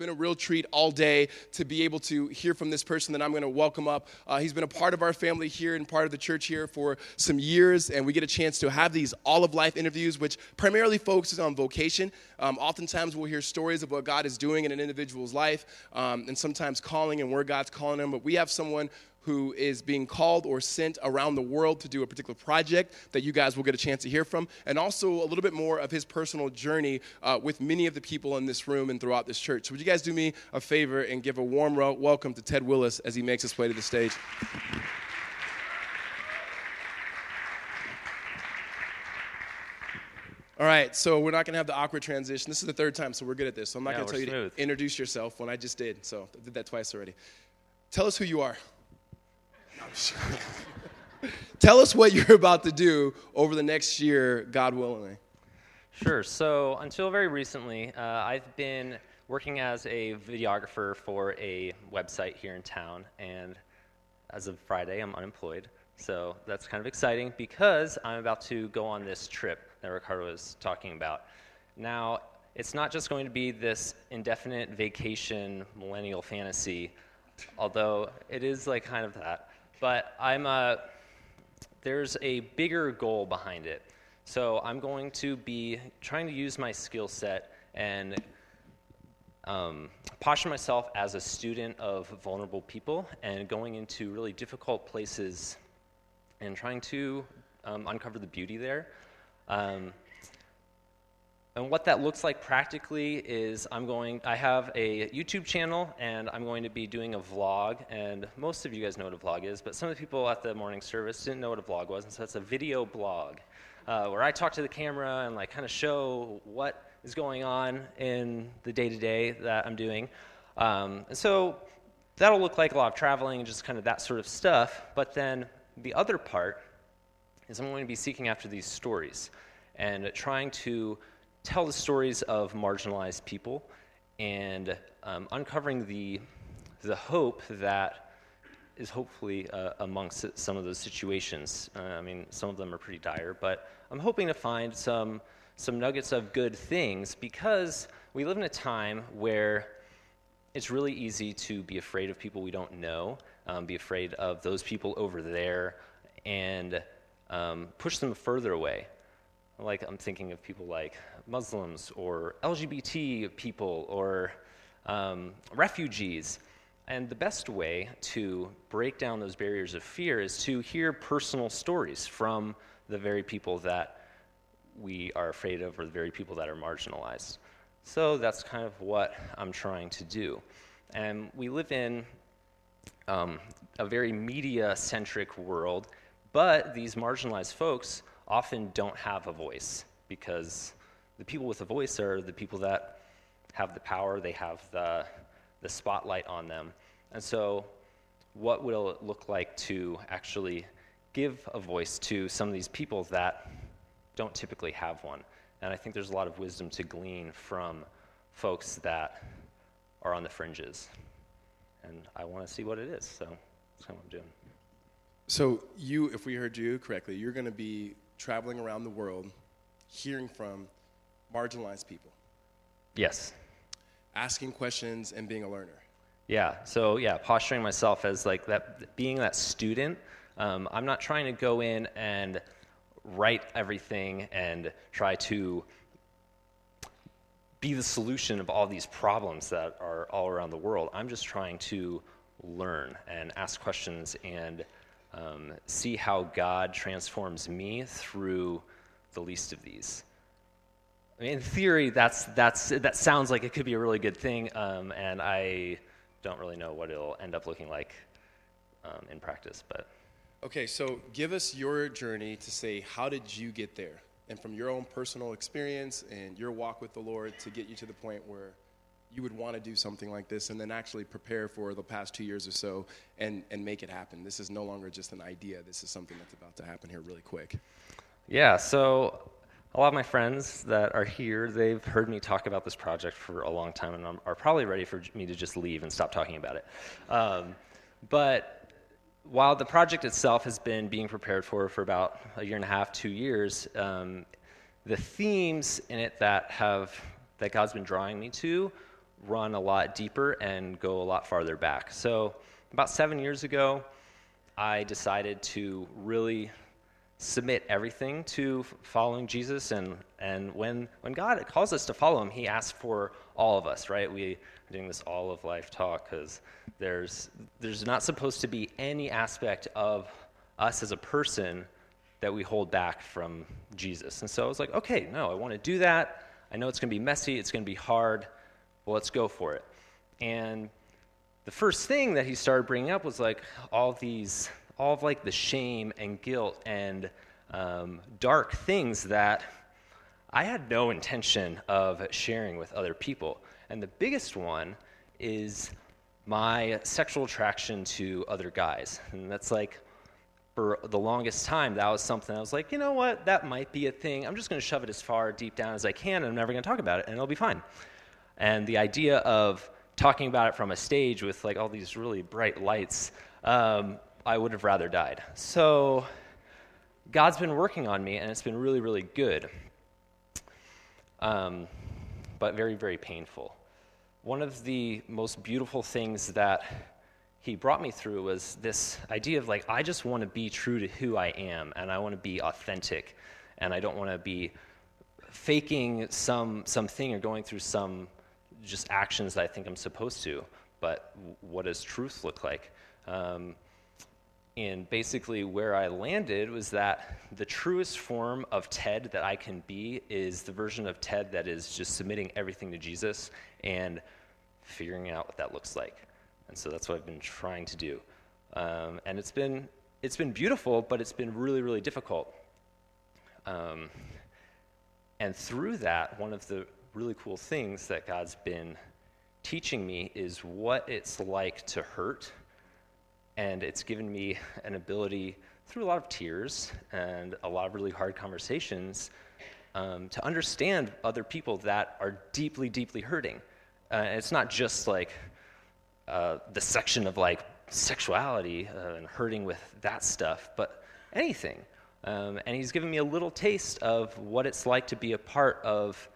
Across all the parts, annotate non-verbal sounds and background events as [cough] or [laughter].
been a real treat all day to be able to hear from this person that I'm going to welcome up. Uh, he's been a part of our family here and part of the church here for some years, and we get a chance to have these all of life interviews, which primarily focuses on vocation. Um, oftentimes, we'll hear stories of what God is doing in an individual's life, um, and sometimes calling and where God's calling them. But we have someone who is being called or sent around the world to do a particular project that you guys will get a chance to hear from, and also a little bit more of his personal journey uh, with many of the people in this room and throughout this church. So, would you guys do me a favor and give a warm welcome to Ted Willis as he makes his way to the stage? All right, so we're not going to have the awkward transition. This is the third time, so we're good at this. So I'm not Yeah, going to tell you to introduce yourself when I just did. So I did that twice already. Tell us who you are. [laughs] Tell us what you're about to do over the next year, God willing. Sure. So until very recently, uh, I've been working as a videographer for a website here in town, and as of Friday, I'm unemployed. So that's kind of exciting because I'm about to go on this trip that Ricardo was talking about. Now, it's not just going to be this indefinite vacation millennial fantasy, although it is like kind of that. But I'm uh, there's a bigger goal behind it. So I'm going to be trying to use my skill set and um, posture myself as a student of vulnerable people and going into really difficult places and trying to um, uncover the beauty there. Um, and what that looks like practically is I'm going, I have a YouTube channel and I'm going to be doing a vlog. And most of you guys know what a vlog is, but some of the people at the morning service didn't know what a vlog was. And so it's a video blog uh, where I talk to the camera and like kind of show what is going on in the day to day that I'm doing. Um, and so that'll look like a lot of traveling and just kind of that sort of stuff. But then the other part is I'm going to be seeking after these stories and trying to tell the stories of marginalized people and um, uncovering the, the hope that is hopefully uh, amongst some of those situations. Uh, I mean, some of them are pretty dire, but I'm hoping to find some, some nuggets of good things because we live in a time where it's really easy to be afraid of people we don't know, um, be afraid of those people over there, and um, push them further away. Like I'm thinking of people like Muslims or LGBT people or um, refugees. And the best way to break down those barriers of fear is to hear personal stories from the very people that we are afraid of or the very people that are marginalized. So that's kind of what I'm trying to do. And we live in um, a very media centric world, but these marginalized folks often don't have a voice because the people with a voice are the people that have the power, they have the, the spotlight on them. And so, what will it look like to actually give a voice to some of these people that don't typically have one? And I think there's a lot of wisdom to glean from folks that are on the fringes. And I want to see what it is, so that's kind of what I'm doing. So, you, if we heard you correctly, you're going to be traveling around the world hearing from marginalized people, Yes. asking questions, and being a learner. Yeah. So yeah, posturing myself as like that, being that student. Um, I'm not trying to go in and write everything and try to be the solution of all these problems that are all around the world. I'm just trying to learn and ask questions and um, see how God transforms me through the least of these. I mean, in theory, that's, that's, that sounds like it could be a really good thing, um, and I don't really know what it'll end up looking like um, in practice. But Okay, so give us your journey to say, how did you get there? And from your own personal experience and your walk with the Lord to get you to the point where you would want to do something like this and then actually prepare for the past two years or so and, and make it happen. This is no longer just an idea, this is something that's about to happen here really quick. yeah, so a lot of my friends that are here, they've heard me talk about this project for a long time and are probably ready for me to just leave and stop talking about it. Um, but while the project itself has been being prepared for for about a year and a half, two years, um, the themes in it that have that God's been drawing me to run a lot deeper and go a lot farther back. So, about seven years ago, I decided to really submit everything to following Jesus. And, and when, when God calls us to follow him, he asks for all of us, right? We are doing this all of life talk because there's, there's not supposed to be any aspect of us as a person that we hold back from Jesus. And so I was like, okay, no, I want to do that. I know it's going to be messy, it's going to be hard. Well, let's go for it. And the first thing that he started bringing up was like all these, all of like the shame and guilt and um, dark things that I had no intention of sharing with other people. And the biggest one is my sexual attraction to other guys. And that's like, for the longest time, that was something I was like, you know what, that might be a thing. I'm just going to shove it as far deep down as I can, and I'm never going to talk about it, and it'll be fine. And the idea of talking about it from a stage with like all these really bright lights, um, I would have rather died. So God's been working on me, and it's been really, really good, um, but very, very painful. One of the most beautiful things that he brought me through was this idea of like, I just want to be true to who I am, and I want to be authentic, and I don't want to be faking some something or going through some just actions that I think I'm supposed to. But what does truth look like? Um, and basically, where I landed was that the truest form of Ted that I can be is the version of Ted that is just submitting everything to Jesus and figuring out what that looks like. And so that's what I've been trying to do. Um, and it's been, it's been beautiful, but it's been really, really difficult. Um, and through that, one of the really cool things that God's been teaching me is what it's like to hurt. And it's given me an ability, through a lot of tears and a lot of really hard conversations, um, to understand other people that are deeply, deeply hurting. Uh, it's not just like, uh, the section of like sexuality uh, and hurting with that stuff, but anything. Um, and he's given me a little taste of what it's like to be a part of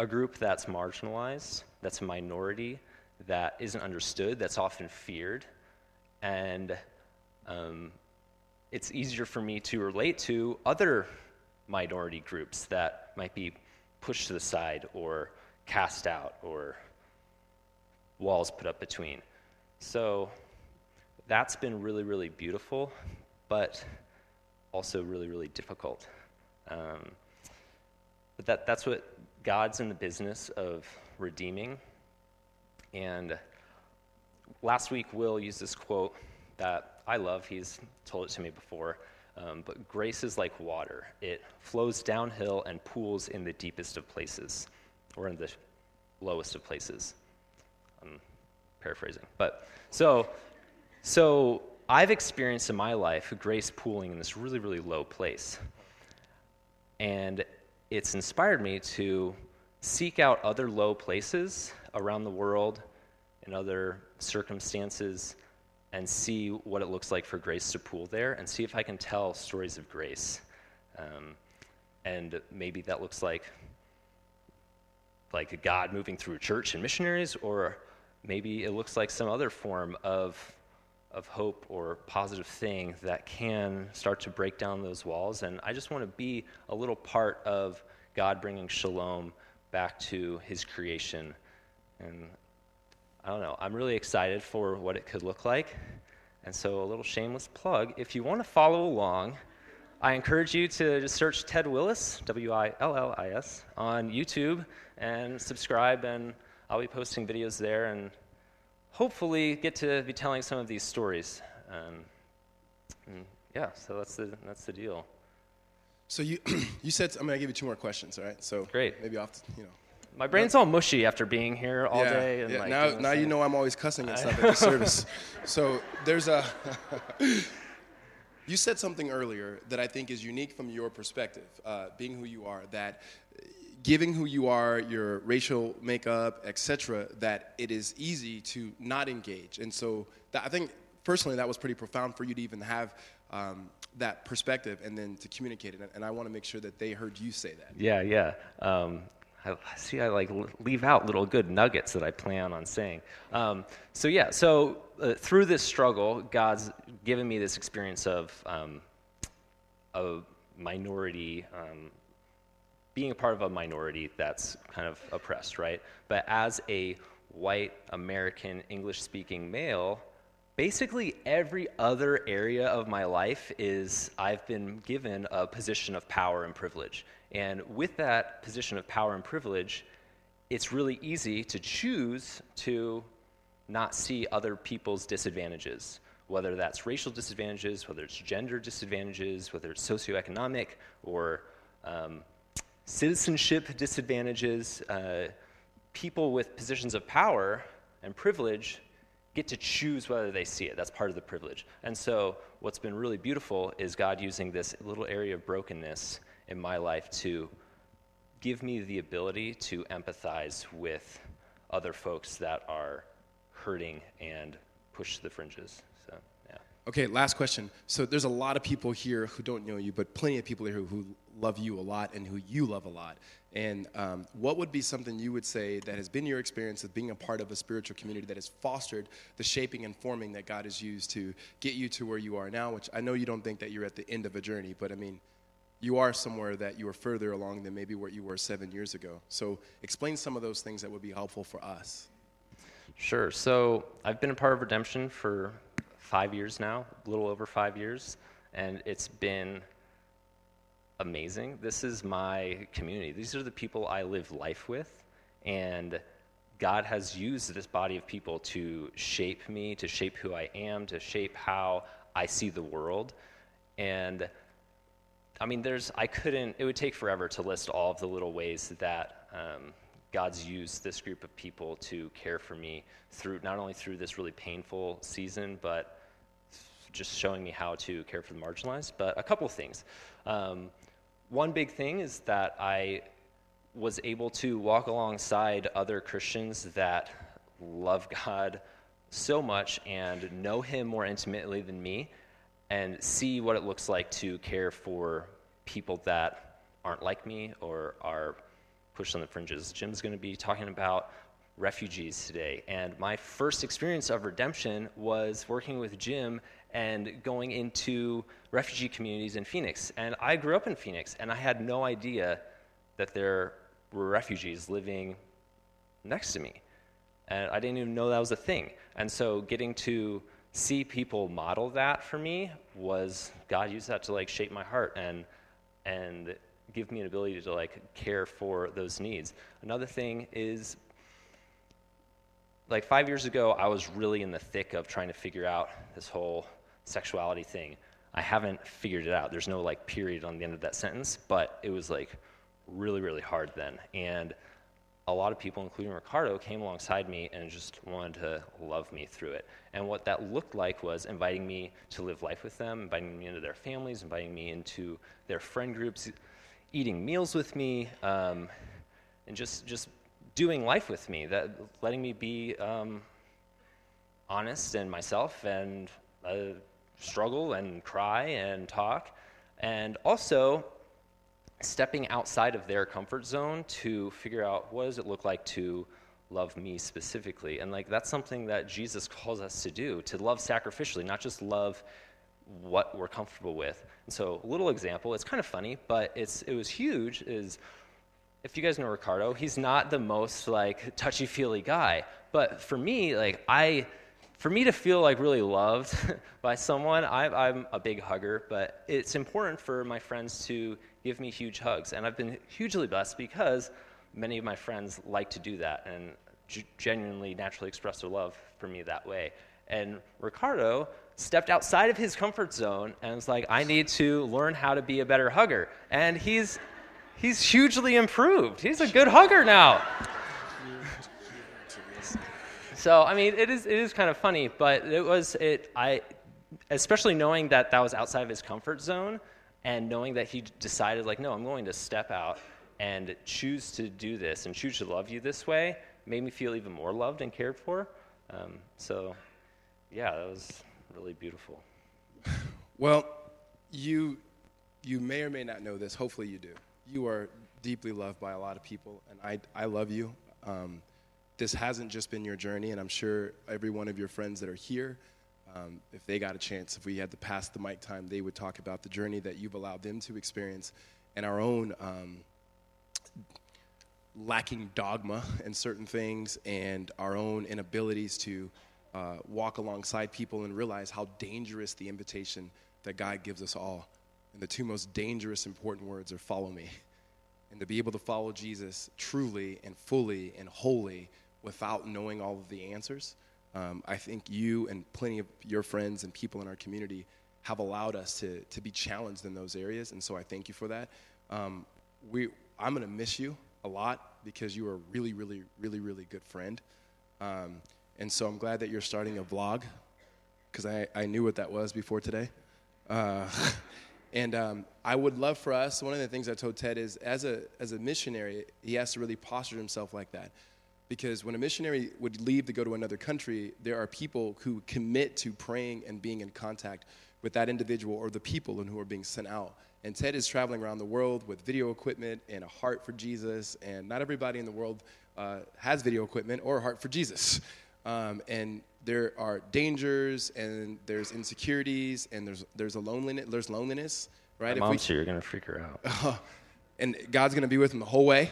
a group that's marginalized, that's a minority, that isn't understood, that's often feared. And um, it's easier for me to relate to other minority groups that might be pushed to the side or cast out or walls put up between. So that's been really, really beautiful, but also really, really difficult. Um, but that, that's what God's in the business of redeeming. And last week, Will used this quote that I love. He's told it to me before. Um, but grace is like water, it flows downhill and pools in the deepest of places, or in the lowest of places. I'm paraphrasing. But so, so I've experienced in my life grace pooling in this really, really low place. And it's inspired me to seek out other low places around the world in other circumstances and see what it looks like for grace to pool there and see if I can tell stories of grace. Um, and maybe that looks like like a God moving through church and missionaries, or maybe it looks like some other form of, of hope or positive thing that can start to break down those walls. And I just want to be a little part of God bringing shalom back to his creation. And I don't know, I'm really excited for what it could look like. And so, a little shameless plug if you want to follow along, I encourage you to just search Ted Willis, W I L L I S, on YouTube and subscribe, and I'll be posting videos there and hopefully get to be telling some of these stories. Um, yeah, so that's the, that's the deal. So you, [clears throat] you said, I'm going to give you two more questions, all right? So Great. maybe off, you know. My brain's all mushy after being here all yeah, day. And yeah. like now, now you know I'm always cussing and [laughs] stuff at the service. So there's a. [laughs] you said something earlier that I think is unique from your perspective, uh, being who you are, that giving who you are, your racial makeup, etc., that it is easy to not engage. And so that, I think personally that was pretty profound for you to even have um, that perspective and then to communicate it. And I want to make sure that they heard you say that. Yeah, yeah. Um, I [laughs] see I like leave out little good nuggets that I plan on saying. Um, so yeah, so uh, through this struggle, God's given me this experience of um, a minority, um, being a part of a minority that's kind of oppressed, right? But as a white American English speaking male, basically every other area of my life is I've been given a position of power and privilege. And with that position of power and privilege, it's really easy to choose to not see other people's disadvantages, whether that's racial disadvantages, whether it's gender disadvantages, whether it's socioeconomic or um, citizenship disadvantages. Uh, people with positions of power and privilege get to choose whether they see it. That's part of the privilege. And so, what's been really beautiful is God using this little area of brokenness in my life to give me the ability to empathize with other folks that are hurting and push the fringes. So, yeah. Okay, last question. So, there's a lot of people here who don't know you, but plenty of people here who, love you a lot and who you love a lot. And um, what would be something you would say that has been your experience of being a part of a spiritual community that has fostered the shaping and forming that God has used to get you to where you are now? Which I know you don't think that you're at the end of a journey, but I mean, you are somewhere that you are further along than maybe where you were seven years ago. So explain some of those things that would be helpful for us. Sure. So I've been a part of Redemption for five years now, a little over five years, and it's been amazing. This is my community. These are the people I live life with. And God has used this body of people to shape me, to shape who I am, to shape how I see the world. And I mean, there's, I couldn't, it would take forever to list all of the little ways that um, God's used this group of people to care for me through, not only through this really painful season, but just showing me how to care for the marginalized. But a couple of things. Um, one big thing is that I was able to walk alongside other Christians that love God so much and know Him more intimately than me and see what it looks like to care for people that aren't like me or are pushed on the fringes. Jim's going to be talking about refugees today. And my first experience of redemption was working with Jim and going into refugee communities in Phoenix. And I grew up in Phoenix, and I had no idea that there were refugees living next to me. And I didn't even know that was a thing. And so getting to see people model that for me was God used that to like shape my heart and and give me an ability to like care for those needs. Another thing is like 5 years ago I was really in the thick of trying to figure out this whole sexuality thing. I haven't figured it out. There's no like period on the end of that sentence, but it was like really, really hard then. And a lot of people, including Ricardo, came alongside me and just wanted to love me through it. And what that looked like was inviting me to live life with them, inviting me into their families, inviting me into their friend groups, eating meals with me, um, and just just doing life with me. That letting me be um, honest and myself and. Uh, struggle and cry and talk, and also stepping outside of their comfort zone to figure out what does it look like to love me specifically. And like that's something that Jesus calls us to do, to love sacrificially, not just love what we're comfortable with. And so a little example, it's kind of funny, but it's it was huge is if you guys know Ricardo, he's not the most like touchy-feely guy, but for me, like I for me to feel like really loved [laughs] by someone, I, am a big hugger, but it's important for my friends to give me huge hugs. And I've been hugely blessed because many of my friends like to do that and g- genuinely, naturally express their love for me that way. And Ricardo stepped outside of his comfort zone and was like, I need to learn how to be a better hugger. And he's, he's hugely improved. He's a good hugger now. So I mean, it is it is kind of funny, but it was it I, especially knowing that that was outside of his comfort zone, and knowing that he decided like, no, I'm going to step out and choose to do this and choose to love you this way, made me feel even more loved and cared for. Um, so, yeah, that was really beautiful. [laughs] Well, you you may or may not know this. Hopefully, you do. You are deeply loved by a lot of people, and I, I love you. Um, this hasn't just been your journey, and I'm sure every one of your friends that are here, um, if they got a chance, if we had to pass the mic time, they would talk about the journey that you've allowed them to experience and our own um, lacking dogma in certain things and our own inabilities to uh, walk alongside people and realize how dangerous the invitation that God gives us all. And the two most dangerous, important words are follow me. And to be able to follow Jesus truly and fully and wholly without knowing all of the answers, um, I think you and plenty of your friends and people in our community have allowed us to, to be challenged in those areas. And so I thank you for that. Um, we, I'm going to miss you a lot because you are a really, really, really, really good friend. Um, and so I'm glad that you're starting a vlog because I, I knew what that was before today. Uh, [laughs] and um, I would love for us, one of the things I told Ted is as a, as a missionary, he has to really posture himself like that. Because when a missionary would leave to go to another country, there are people who commit to praying and being in contact with that individual or the people and who are being sent out. And Ted is traveling around the world with video equipment and a heart for Jesus. And not everybody in the world uh, has video equipment or a heart for Jesus. Um, and there are dangers and there's insecurities and there's there's a loneliness there's loneliness right My mom's we, here, you're gonna freak her out. [laughs] and God's gonna be with him the whole way.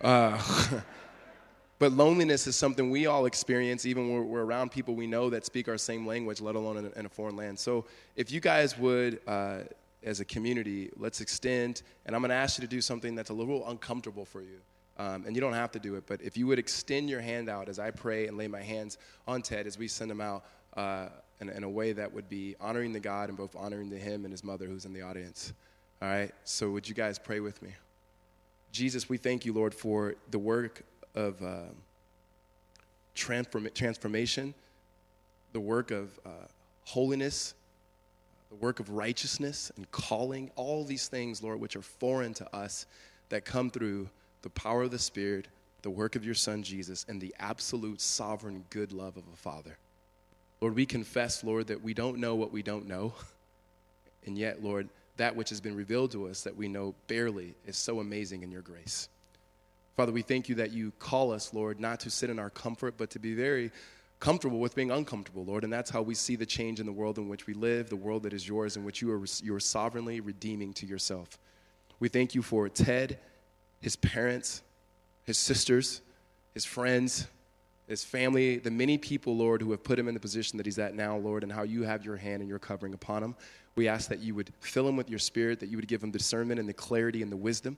Uh, [laughs] but loneliness is something we all experience, even when we're around people we know that speak our same language, let alone in a, in a foreign land. So, if you guys would, uh, as a community, let's extend, and I'm going to ask you to do something that's a little uncomfortable for you. Um, and you don't have to do it, but if you would extend your hand out as I pray and lay my hands on Ted as we send him out uh, in, in, a way that would be honoring the God and both honoring to him and his mother who's in the audience. All right? So, would you guys pray with me? Jesus, we thank you, Lord, for the work of uh, transform- transformation, the work of uh, holiness, the work of righteousness and calling, all these things, Lord, which are foreign to us that come through the power of the Spirit, the work of your Son Jesus, and the absolute sovereign good love of a Father. Lord, we confess, Lord, that we don't know what we don't know. [laughs] And yet, Lord, that which has been revealed to us that we know barely is so amazing in your grace. Father, we thank you that you call us, Lord, not to sit in our comfort, but to be very comfortable with being uncomfortable, Lord. And that's how we see the change in the world in which we live, the world that is yours, in which you are, you are sovereignly redeeming to yourself. We thank you for Ted his parents, his sisters, his friends, his family, the many people, Lord, who have put him in the position that he's at now, Lord, and how you have your hand and your covering upon him. We ask that you would fill him with your spirit, that you would give him discernment and the clarity and the wisdom,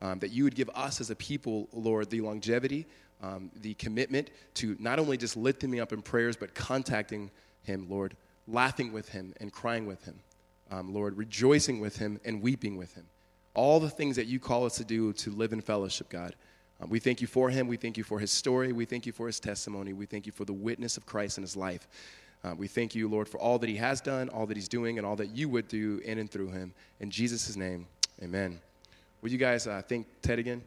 um, that you would give us as a people, Lord, the longevity, um, the commitment to not only just lifting up in prayers, but contacting him, Lord, laughing with him and crying with him, um, Lord, rejoicing with him and weeping with him all the things that you call us to do to live in fellowship, God. Um, we thank you for him. We thank you for his story. We thank you for his testimony. We thank you for the witness of Christ in his life. Uh, we thank you, Lord, for all that he has done, all that he's doing, and all that you would do in and through him. In Jesus' name, amen. Will you guys uh, thank Ted again?